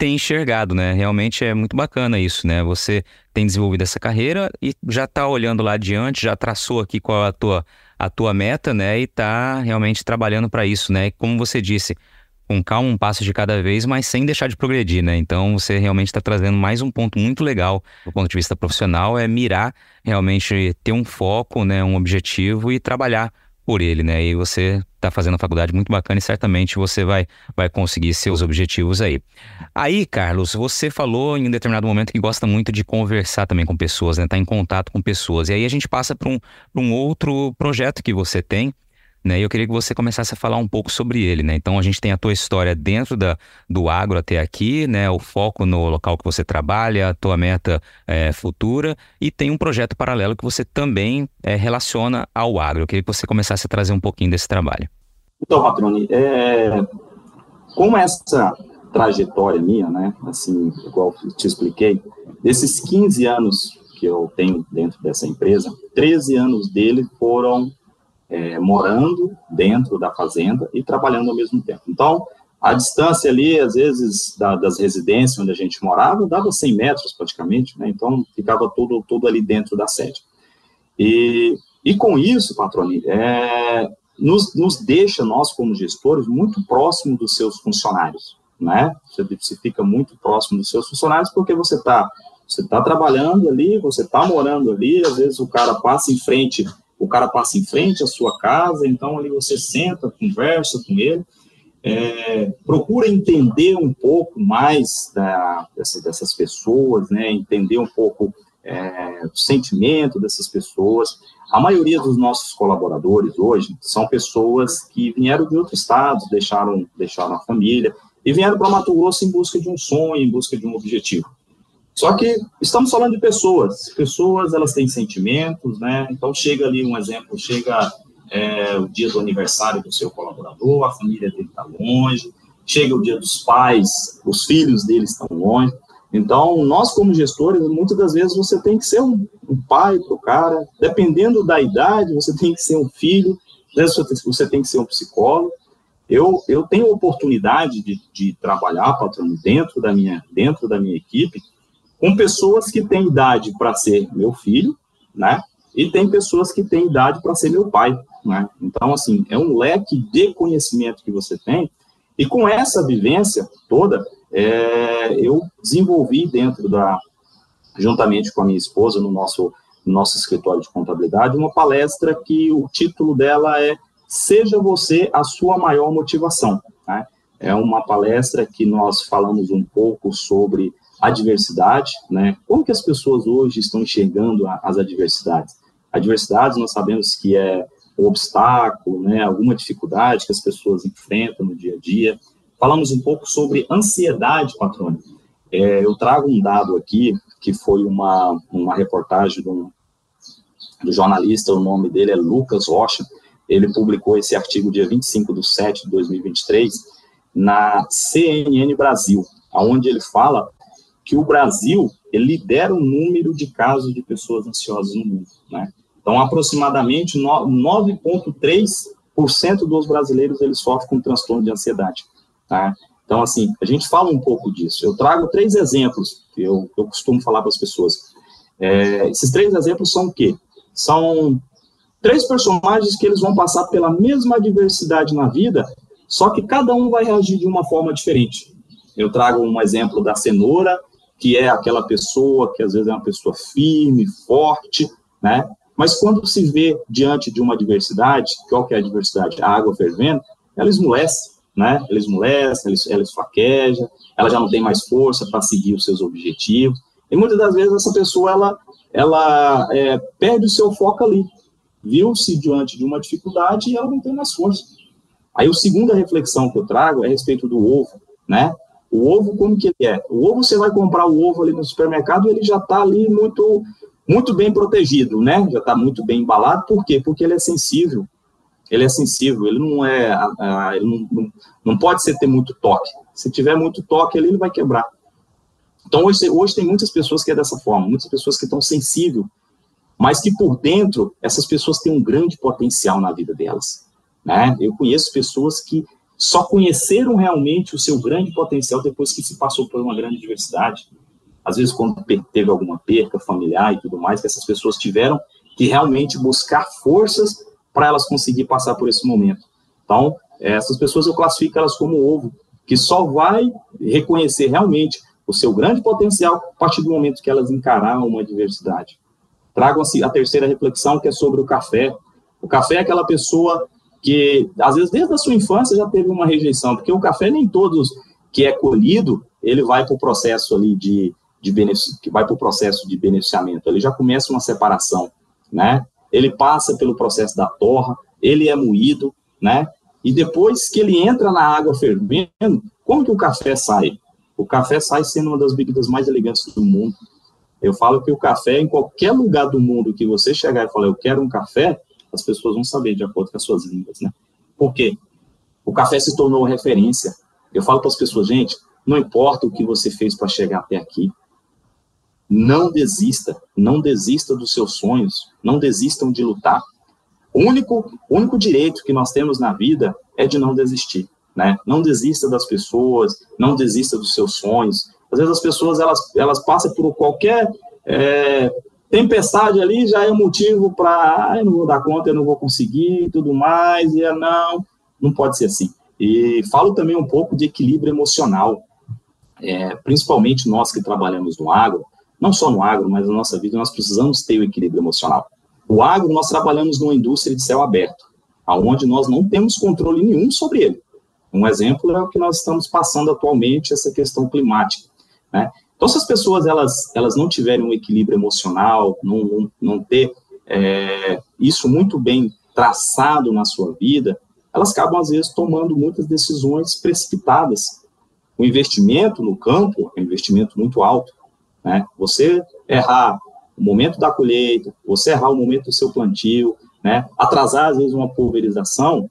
A: tem enxergado, né? Realmente é muito bacana isso, né? Você tem desenvolvido essa carreira e já está olhando lá adiante, já traçou aqui qual é a tua, a tua meta, né? E está realmente trabalhando para isso, né? Como você disse, com calma, um passo de cada vez, mas sem deixar de progredir, né? Então você realmente está trazendo mais um ponto muito legal do ponto de vista profissional, é mirar realmente ter um foco, né, um objetivo e trabalhar por ele, né? E você está fazendo a faculdade muito bacana e certamente você vai, vai conseguir seus objetivos aí. Aí, Carlos, você falou em um determinado momento que gosta muito de conversar também com pessoas, né? Tá em contato com pessoas. E aí a gente passa para um, um outro projeto que você tem, né? E eu queria que você começasse a falar um pouco sobre ele, né? Então a gente tem a tua história dentro da, do agro até aqui, né? O foco no local que você trabalha, a tua meta é, futura e tem um projeto paralelo que você também é, relaciona ao agro. Eu queria que você começasse a trazer um pouquinho desse trabalho.
B: Então, Patrone, é, como essa trajetória minha, né? Assim, igual te expliquei, desses 15 anos que eu tenho dentro dessa empresa, 13 anos dele foram é, morando dentro da fazenda e trabalhando ao mesmo tempo. Então, a distância ali, às vezes, da, das residências onde a gente morava, dava 100 metros praticamente, né? Então, ficava tudo, tudo ali dentro da sede. E, e com isso, Patroni, é, nos, nos deixa, nós como gestores, muito próximo dos seus funcionários, né? Você, você fica muito próximo dos seus funcionários porque você está você tá trabalhando ali, você está morando ali, às vezes o cara passa em frente o cara passa em frente à sua casa, então ali você senta, conversa com ele, é, procura entender um pouco mais da, dessa, dessas pessoas, né, entender um pouco é, o sentimento dessas pessoas. A maioria dos nossos colaboradores hoje são pessoas que vieram de outros estados, deixaram, deixaram a família e vieram para Mato Grosso em busca de um sonho, em busca de um objetivo. Só que estamos falando de pessoas. Pessoas, elas têm sentimentos, né? Então, chega ali um exemplo, chega é, o dia do aniversário do seu colaborador, a família dele está longe, chega o dia dos pais, os filhos deles estão longe. Então, nós como gestores, muitas das vezes você tem que ser um, um pai para o cara, dependendo da idade, você tem que ser um filho, você tem que ser um psicólogo. eu, eu tenho oportunidade de, de trabalhar, patrão, dentro da minha, dentro da minha equipe, com pessoas que têm idade para ser meu filho, né? E tem pessoas que têm idade para ser meu pai, né? Então, assim, é um leque de conhecimento que você tem. E com essa vivência toda, é, eu desenvolvi dentro da, juntamente com a minha esposa, no nosso, no nosso escritório de contabilidade, uma palestra que o título dela é Seja Você a Sua Maior Motivação. Né? É uma palestra que nós falamos um pouco sobre adversidade, né? Como que as pessoas hoje estão enxergando as adversidades? Adversidades nós sabemos que é um obstáculo, né? Alguma dificuldade que as pessoas enfrentam no dia a dia. Falamos um pouco sobre ansiedade, patrônio. É, eu trago um dado aqui que foi uma, uma reportagem do, do jornalista, o nome dele é Lucas Rocha. Ele publicou esse artigo dia 25 de 7 de 2023 na CNN Brasil, onde ele fala que o Brasil lidera o número de casos de pessoas ansiosas no mundo, né? Então, aproximadamente 9,3% dos brasileiros eles sofrem com transtorno de ansiedade, tá? Então, assim, a gente fala um pouco disso. Eu trago três exemplos que eu, eu costumo falar para as pessoas. É, esses três exemplos são o quê? São três personagens que eles vão passar pela mesma adversidade na vida, só que cada um vai reagir de uma forma diferente. Eu trago um exemplo da cenoura que é aquela pessoa que às vezes é uma pessoa firme, forte, né? Mas quando se vê diante de uma adversidade, qual que é a adversidade? A água fervendo, ela esmolece, né? Ela esmolece, ela, ela esfaqueja, ela já não tem mais força para seguir os seus objetivos. E muitas das vezes essa pessoa, ela, ela é, perde o seu foco ali. Viu-se diante de uma dificuldade e ela não tem mais força. Aí a segunda reflexão que eu trago é a respeito do ovo, né? O ovo, como que ele é? O ovo, você vai comprar o ovo ali no supermercado, ele já está ali muito, muito bem protegido, né? Já está muito bem embalado. Por quê? Porque ele é sensível. Ele é sensível, ele não é, ele não, não, não pode ser ter muito toque. Se tiver muito toque ali, ele vai quebrar. Então, hoje, hoje tem muitas pessoas que é dessa forma, muitas pessoas que estão sensíveis, mas que por dentro, essas pessoas têm um grande potencial na vida delas. Né? Eu conheço pessoas que só conheceram realmente o seu grande potencial depois que se passou por uma grande diversidade. Às vezes, quando teve alguma perca familiar e tudo mais, que essas pessoas tiveram que realmente buscar forças para elas conseguir passar por esse momento. Então, essas pessoas eu classifico elas como ovo, que só vai reconhecer realmente o seu grande potencial a partir do momento que elas encararam uma adversidade. Trago a terceira reflexão, que é sobre o café. O café é aquela pessoa que às vezes desde a sua infância já teve uma rejeição, porque o café nem todos que é colhido, ele vai para o processo ali de, de que vai para o processo de beneficiamento, ele já começa uma separação, né? Ele passa pelo processo da torra, ele é moído, né? E depois que ele entra na água fervendo, como que o café sai? O café sai sendo uma das bebidas mais elegantes do mundo. Eu falo que o café, em qualquer lugar do mundo que você chegar e falar, eu quero um café, as pessoas vão saber de acordo com as suas línguas, né? Por quê? O café se tornou referência. Eu falo para as pessoas, gente, não importa o que você fez para chegar até aqui, não desista, não desista dos seus sonhos, não desistam de lutar. O único, único direito que nós temos na vida é de não desistir, né? Não desista das pessoas, não desista dos seus sonhos. Às vezes as pessoas elas, elas passam por qualquer é, tempestade ali já é motivo para, ah, não vou dar conta, eu não vou conseguir tudo mais, e é, não, não pode ser assim. E falo também um pouco de equilíbrio emocional, é, principalmente nós que trabalhamos no agro, não só no agro, mas na nossa vida, nós precisamos ter o equilíbrio emocional. O agro, nós trabalhamos numa indústria de céu aberto, aonde nós não temos controle nenhum sobre ele. Um exemplo é o que nós estamos passando atualmente, essa questão climática. Né? Então, se as pessoas elas, elas não tiverem um equilíbrio emocional, não, não, não ter é, isso muito bem traçado na sua vida, elas acabam, às vezes, tomando muitas decisões precipitadas. O investimento no campo é um investimento muito alto. Né? Você errar o momento da colheita, você errar o momento do seu plantio, né? atrasar, às vezes, uma pulverização,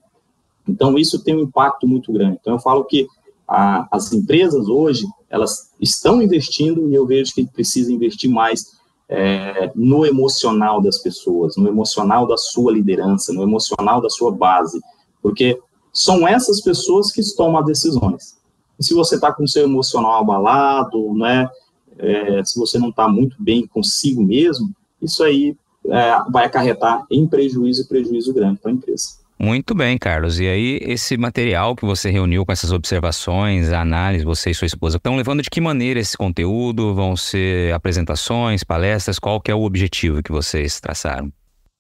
B: então isso tem um impacto muito grande. Então, eu falo que a, as empresas hoje, elas estão investindo e eu vejo que precisa investir mais é, no emocional das pessoas, no emocional da sua liderança, no emocional da sua base, porque são essas pessoas que tomam as decisões. E se você está com o seu emocional abalado, né, é, se você não está muito bem consigo mesmo, isso aí é, vai acarretar em prejuízo e prejuízo grande para a empresa.
A: Muito bem, Carlos. E aí, esse material que você reuniu com essas observações, análise, você e sua esposa, estão levando de que maneira esse conteúdo? Vão ser apresentações, palestras? Qual que é o objetivo que vocês traçaram?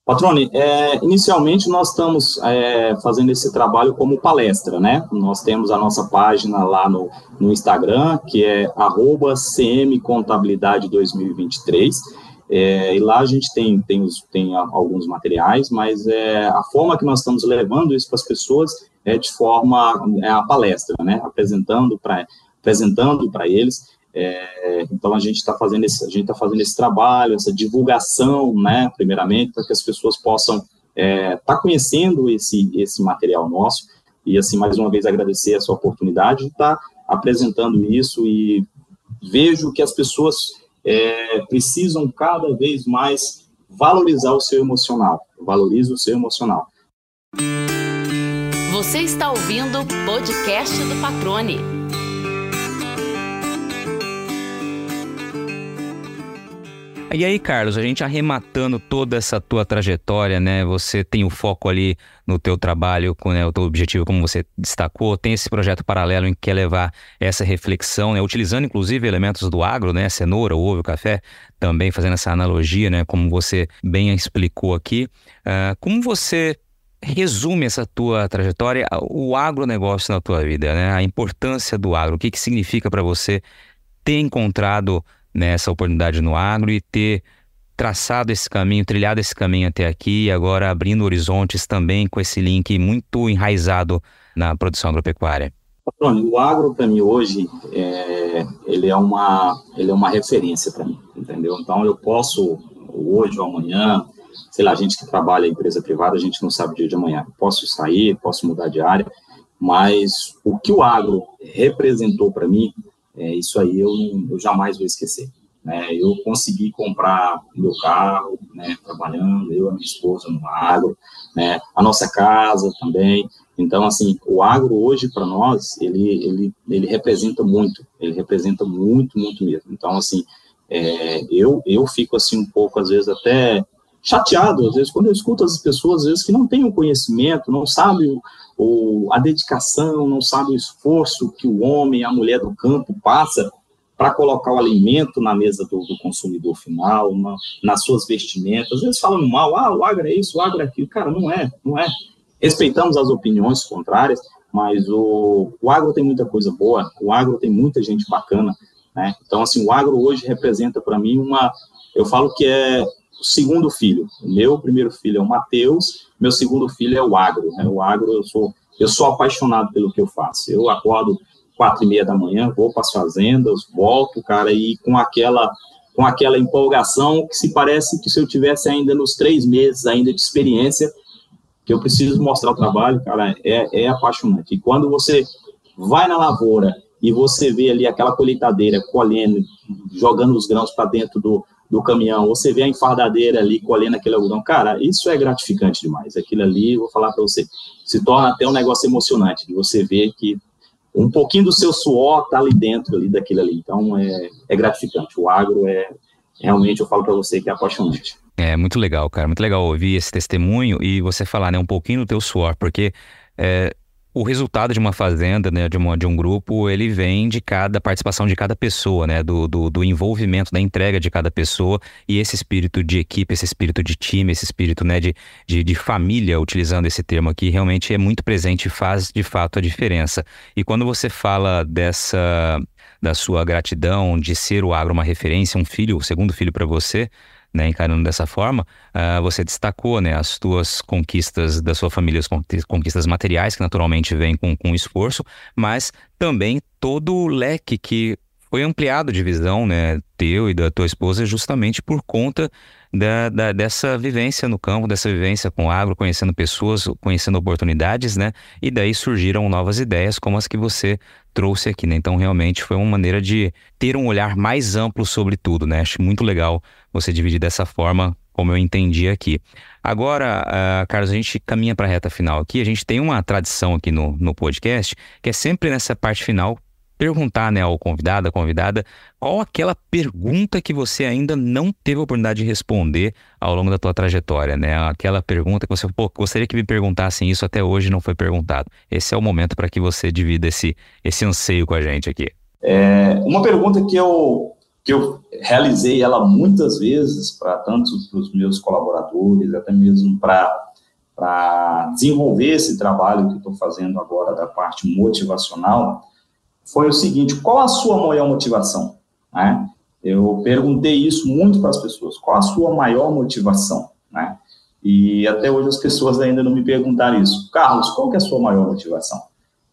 B: Patrone, é, inicialmente nós estamos é, fazendo esse trabalho como palestra, né? Nós temos a nossa página lá no, no Instagram, que é arroba cmcontabilidade 2023, é, e lá a gente tem, tem, os, tem alguns materiais, mas é, a forma que nós estamos levando isso para as pessoas é de forma é a palestra, né? Apresentando para apresentando para eles. É, então a gente está fazendo esse a gente está fazendo esse trabalho, essa divulgação, né? Primeiramente para que as pessoas possam estar é, tá conhecendo esse esse material nosso e assim mais uma vez agradecer essa oportunidade de estar tá apresentando isso e vejo que as pessoas é, precisam cada vez mais valorizar o seu emocional. Valorize o seu emocional.
C: Você está ouvindo o podcast do Patrone.
A: E aí, Carlos, a gente arrematando toda essa tua trajetória, né? Você tem o foco ali no teu trabalho, né, o teu objetivo, como você destacou, tem esse projeto paralelo em que quer levar essa reflexão, né? Utilizando inclusive elementos do agro, né? Cenoura, ovo, café, também fazendo essa analogia, né? Como você bem explicou aqui. Uh, como você resume essa tua trajetória, o agronegócio na tua vida, né? A importância do agro, o que, que significa para você ter encontrado nessa oportunidade no agro e ter traçado esse caminho, trilhado esse caminho até aqui agora abrindo horizontes também com esse link muito enraizado na produção agropecuária?
B: O agro para mim hoje é, ele é uma ele é uma referência para mim, entendeu? Então eu posso hoje ou amanhã, sei lá, a gente que trabalha em empresa privada, a gente não sabe o dia de amanhã. Posso sair, posso mudar de área, mas o que o agro representou para mim é, isso aí eu, eu jamais vou esquecer. Né? Eu consegui comprar meu carro, né, trabalhando, eu e a minha esposa no agro, né, a nossa casa também. Então, assim, o agro hoje para nós, ele, ele, ele representa muito, ele representa muito, muito mesmo. Então, assim, é, eu, eu fico assim um pouco, às vezes, até chateado, às vezes, quando eu escuto as pessoas, às vezes, que não têm o conhecimento, não sabem o, o, a dedicação, não sabem o esforço que o homem, a mulher do campo passa para colocar o alimento na mesa do, do consumidor final, na, nas suas vestimentas. Vezes falam mal, ah, o agro é isso, o agro é aquilo. Cara, não é, não é. Respeitamos as opiniões contrárias, mas o, o agro tem muita coisa boa, o agro tem muita gente bacana, né? Então, assim, o agro hoje representa para mim uma, eu falo que é o segundo filho. O meu primeiro filho é o Matheus, meu segundo filho é o agro. Né? O agro, eu sou, eu sou apaixonado pelo que eu faço. Eu acordo quatro e meia da manhã, vou para as fazendas, volto, cara, e com aquela com aquela empolgação que se parece que se eu tivesse ainda nos três meses ainda de experiência, que eu preciso mostrar o trabalho, cara, é, é apaixonante. E quando você vai na lavoura e você vê ali aquela colheitadeira colhendo, jogando os grãos para dentro do, do caminhão, você vê a enfardadeira ali colhendo aquele algodão, cara, isso é gratificante demais. Aquilo ali, vou falar para você, se torna até um negócio emocionante, de você ver que um pouquinho do seu suor está ali dentro ali daquilo ali. Então, é, é gratificante. O agro é, realmente, eu falo para você que é apaixonante.
A: É muito legal, cara, muito legal ouvir esse testemunho e você falar, né, um pouquinho do teu suor, porque é, o resultado de uma fazenda, né, de, uma, de um grupo, ele vem de cada participação de cada pessoa, né, do, do, do, envolvimento, da entrega de cada pessoa e esse espírito de equipe, esse espírito de time, esse espírito né, de, de, de família, utilizando esse termo aqui, realmente é muito presente e faz de fato a diferença. E quando você fala dessa da sua gratidão de ser o agro uma referência, um filho, o segundo filho para você, né, encarando dessa forma, uh, você destacou né, as tuas conquistas da sua família, as conquistas materiais, que naturalmente vêm com, com esforço, mas também todo o leque que foi ampliado de visão, né, teu e da tua esposa, justamente por conta da, da, dessa vivência no campo, dessa vivência com o agro, conhecendo pessoas, conhecendo oportunidades, né? E daí surgiram novas ideias, como as que você trouxe aqui, né? Então, realmente foi uma maneira de ter um olhar mais amplo sobre tudo, né? Acho muito legal você dividir dessa forma como eu entendi aqui. Agora, uh, Carlos, a gente caminha para a reta final aqui. A gente tem uma tradição aqui no, no podcast, que é sempre nessa parte final perguntar né, ao convidado, à convidada, qual aquela pergunta que você ainda não teve a oportunidade de responder ao longo da tua trajetória, né? Aquela pergunta que você, pô, gostaria que me perguntassem isso até hoje não foi perguntado. Esse é o momento para que você divida esse, esse anseio com a gente aqui.
B: É, uma pergunta que eu, que eu realizei ela muitas vezes para tanto para os meus colaboradores, até mesmo para para desenvolver esse trabalho que estou fazendo agora da parte motivacional, foi o seguinte: qual a sua maior motivação? Né? Eu perguntei isso muito para as pessoas: qual a sua maior motivação? Né? E até hoje as pessoas ainda não me perguntaram isso. Carlos, qual que é a sua maior motivação?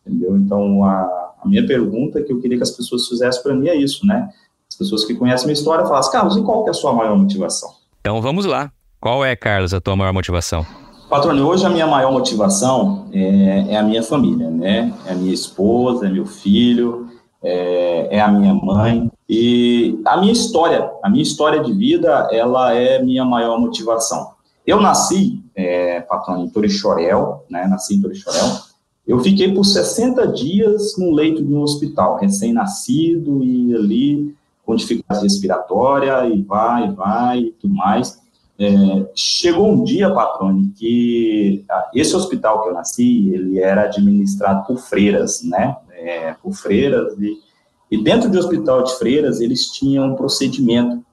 B: Entendeu? Então, a, a minha pergunta que eu queria que as pessoas fizessem para mim é isso, né? As pessoas que conhecem minha história falam, Carlos, e qual que é a sua maior motivação?
A: Então, vamos lá. Qual é, Carlos, a tua maior motivação?
B: Patrônio, hoje a minha maior motivação é, é, a minha família, né? É a minha esposa, é meu filho, é, é, a minha mãe. E a minha história, a minha história de vida, ela é minha maior motivação. Eu nasci, é, patrônio, em Torixorel, né? Nasci em Torixorel. Eu fiquei por 60 dias no leito de um hospital, recém-nascido e ali com dificuldade respiratória e vai, vai e tudo mais. É, chegou um dia, Patrone, que ah, esse hospital que eu nasci, ele era administrado por freiras, né? É, por freiras, e, e dentro do hospital de freiras, eles tinham um procedimento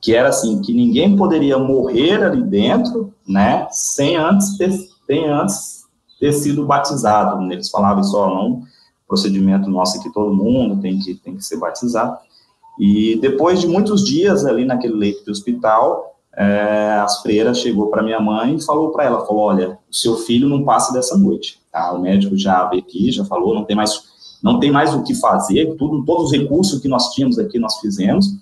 B: que era assim, que ninguém poderia morrer ali dentro, né, sem antes ter, sem antes ter sido batizado. Eles falavam só, não, procedimento nosso aqui, todo mundo tem que, tem que ser batizado. E depois de muitos dias ali naquele leito de hospital, é, as freiras chegou para minha mãe e falou para ela, falou, olha, o seu filho não passa dessa noite, tá? O médico já veio aqui, já falou, não tem mais, não tem mais o que fazer, tudo, todos os recursos que nós tínhamos aqui nós fizemos,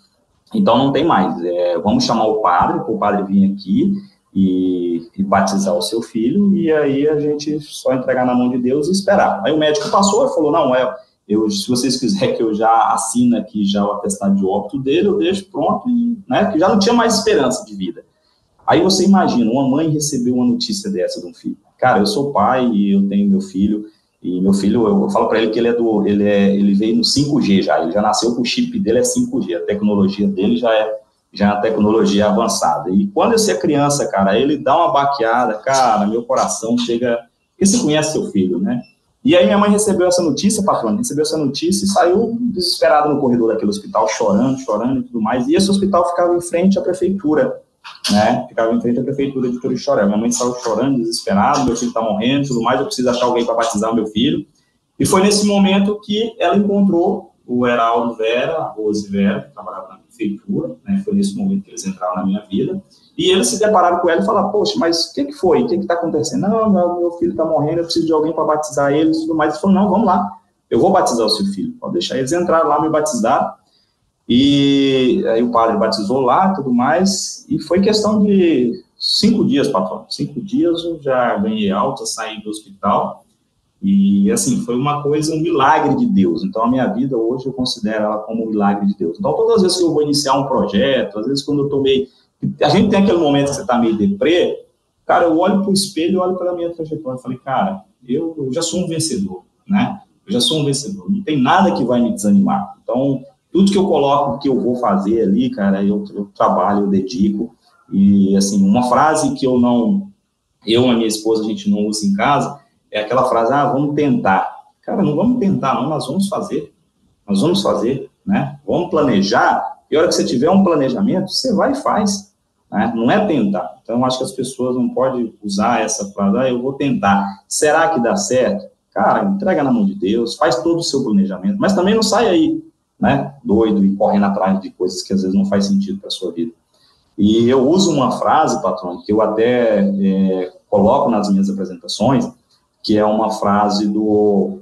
B: então não tem mais. É, vamos chamar o padre, para o padre vir aqui e, e, batizar o seu filho, e aí a gente só entregar na mão de Deus e esperar. Aí o médico passou e falou, não, é eu, se vocês quiserem que eu já assine aqui já o atestado de óbito dele, eu deixo pronto, e, né, que já não tinha mais esperança de vida. Aí você imagina, uma mãe recebeu uma notícia dessa de um filho. Cara, eu sou pai e eu tenho meu filho, e meu filho, eu, eu falo para ele que ele é do, ele é, ele veio no 5G já, ele já nasceu com o chip dele é 5G, a tecnologia dele já é já é uma tecnologia avançada. E quando esse é criança, cara, ele dá uma baqueada, cara, meu coração chega, porque você conhece seu filho, né? E aí minha mãe recebeu essa notícia, patrona, recebeu essa notícia e saiu desesperada no corredor daquele hospital, chorando, chorando e tudo mais. E esse hospital ficava em frente à prefeitura, né? Ficava em frente à prefeitura de Torixoré. Minha mãe saiu chorando, desesperada, meu filho está morrendo tudo mais, eu preciso achar alguém para batizar meu filho. E foi nesse momento que ela encontrou o Heraldo Vera, a Rose Vera, que trabalhava na prefeitura, né? Foi nesse momento que eles entraram na minha vida. E eles se depararam com ela e falaram, poxa, mas o que, que foi? O que está acontecendo? Não, meu, meu filho está morrendo, eu preciso de alguém para batizar ele e tudo mais. Ele falou, não, vamos lá, eu vou batizar o seu filho. Pode deixar. Eles entraram lá, me batizaram, e aí o padre batizou lá tudo mais, e foi questão de cinco dias, patrão. Cinco dias eu já ganhei alta, saí do hospital, e assim, foi uma coisa, um milagre de Deus. Então a minha vida hoje eu considero ela como um milagre de Deus. Então todas as vezes que eu vou iniciar um projeto, às vezes quando eu estou meio a gente tem aquele momento que você está meio deprê, cara, eu olho para o espelho olho para a minha trajetória falei, cara, eu, eu, já sou um vencedor, né? Eu já sou um vencedor, não tem nada que vai me desanimar. Então, tudo que eu coloco que eu vou fazer ali, cara, eu, eu trabalho, eu dedico. E, assim, uma frase que eu não, eu e a minha esposa, a gente não usa em casa, é aquela frase, ah, vamos tentar. Cara, não vamos tentar, não, nós vamos fazer. Nós vamos fazer, né? Vamos planejar e a hora que você tiver um planejamento, você vai e faz. Né? Não é tentar. Então, acho que as pessoas não podem usar essa frase, ah, eu vou tentar. Será que dá certo? Cara, entrega na mão de Deus, faz todo o seu planejamento, mas também não sai aí, né, doido e correndo atrás de coisas que às vezes não faz sentido para sua vida. E eu uso uma frase, patrão, que eu até é, coloco nas minhas apresentações, que é uma frase do,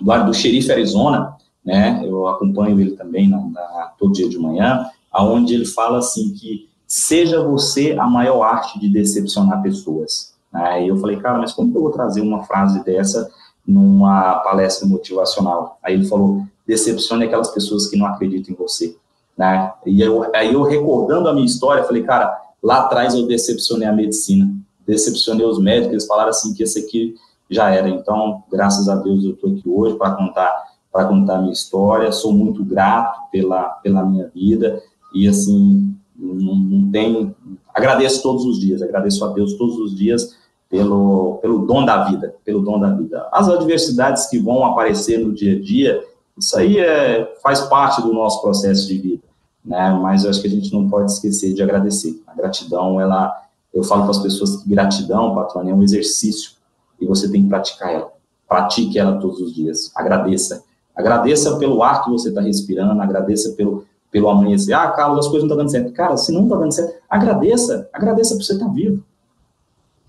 B: do, do xerife Arizona, né? Eu acompanho ele também na, na, todo dia de manhã, aonde ele fala assim que seja você a maior arte de decepcionar pessoas. Aí né? eu falei, cara, mas como que eu vou trazer uma frase dessa numa palestra motivacional? Aí ele falou, decepcione aquelas pessoas que não acreditam em você. Né? E eu, aí eu recordando a minha história, falei, cara, lá atrás eu decepcionei a medicina, decepcionei os médicos, eles falaram assim que esse aqui já era. Então, graças a Deus eu estou aqui hoje para contar para contar a minha história. Sou muito grato pela pela minha vida e assim não, não tenho agradeço todos os dias, agradeço a Deus todos os dias pelo pelo dom da vida, pelo dom da vida. As adversidades que vão aparecer no dia a dia, isso aí é, faz parte do nosso processo de vida, né? Mas eu acho que a gente não pode esquecer de agradecer. A gratidão, ela, eu falo para as pessoas que gratidão, patrão, é um exercício e você tem que praticar ela. Pratique ela todos os dias. Agradeça. Agradeça pelo ar que você está respirando, agradeça pelo, pelo amanhecer. Ah, Carlos, as coisas não estão dando certo. Cara, se não está dando certo, agradeça. Agradeça por você estar tá vivo.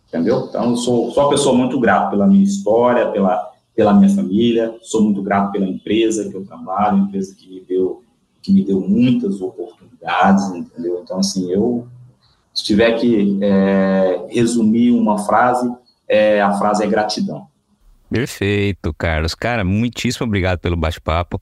B: Entendeu? Então, eu sou, sou uma pessoa muito grata pela minha história, pela, pela minha família, sou muito grato pela empresa que eu trabalho, empresa que me deu, que me deu muitas oportunidades, entendeu? Então, assim, eu, se tiver que é, resumir uma frase, é, a frase é gratidão.
A: Perfeito, Carlos. Cara, muitíssimo obrigado pelo bate-papo.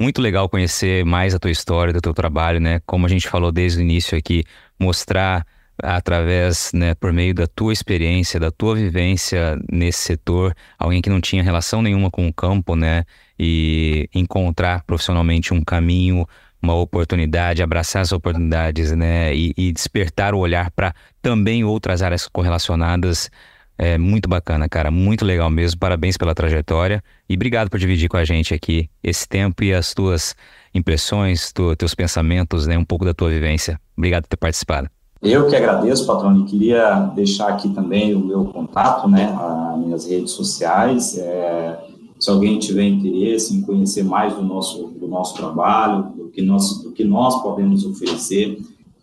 A: Muito legal conhecer mais a tua história, do teu trabalho, né? Como a gente falou desde o início aqui, mostrar através, né, por meio da tua experiência, da tua vivência nesse setor, alguém que não tinha relação nenhuma com o campo, né, e encontrar profissionalmente um caminho, uma oportunidade, abraçar as oportunidades, né, e, e despertar o olhar para também outras áreas correlacionadas é muito bacana, cara. Muito legal mesmo. Parabéns pela trajetória. E obrigado por dividir com a gente aqui esse tempo e as tuas impressões, tu, teus pensamentos, né? Um pouco da tua vivência. Obrigado por ter participado.
B: Eu que agradeço, patrão, e queria deixar aqui também o meu contato, né? As minhas redes sociais. É, se alguém tiver interesse em conhecer mais do nosso, do nosso trabalho, do que nós, do que nós podemos oferecer,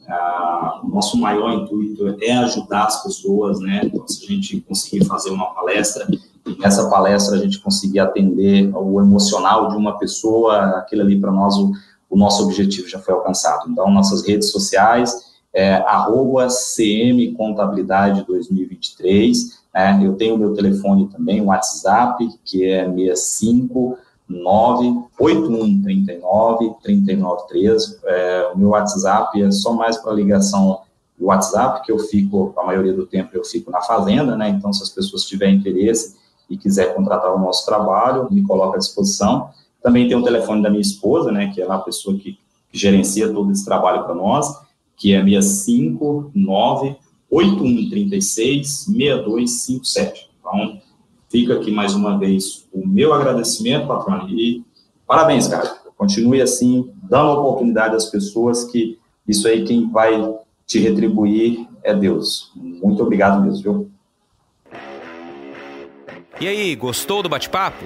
B: ah, nosso maior intuito é ajudar as pessoas, né? Então, se a gente conseguir fazer uma palestra e nessa palestra a gente conseguir atender o emocional de uma pessoa, aquilo ali para nós o, o, nosso objetivo já foi alcançado. Então, nossas redes sociais é arroba CM Contabilidade 2023. Né? Eu tenho meu telefone também, o WhatsApp, que é 65 98139 3913. É, o meu WhatsApp é só mais para ligação do WhatsApp, que eu fico, a maioria do tempo eu fico na fazenda, né? Então, se as pessoas tiverem interesse e quiser contratar o nosso trabalho, me coloca à disposição. Também tem o telefone da minha esposa, né? Que é a pessoa que, gerencia todo esse trabalho para nós, que é 659 8136 6257. Então, Fica aqui mais uma vez o meu agradecimento, patrão, e parabéns, cara. Continue assim, dando oportunidade às pessoas que isso aí quem vai te retribuir é Deus. Muito obrigado mesmo, viu?
A: E aí, gostou do bate-papo?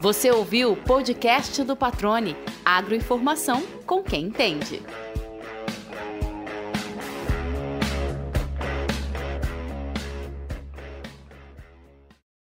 C: Você ouviu o podcast do Patrone. Agroinformação com quem entende.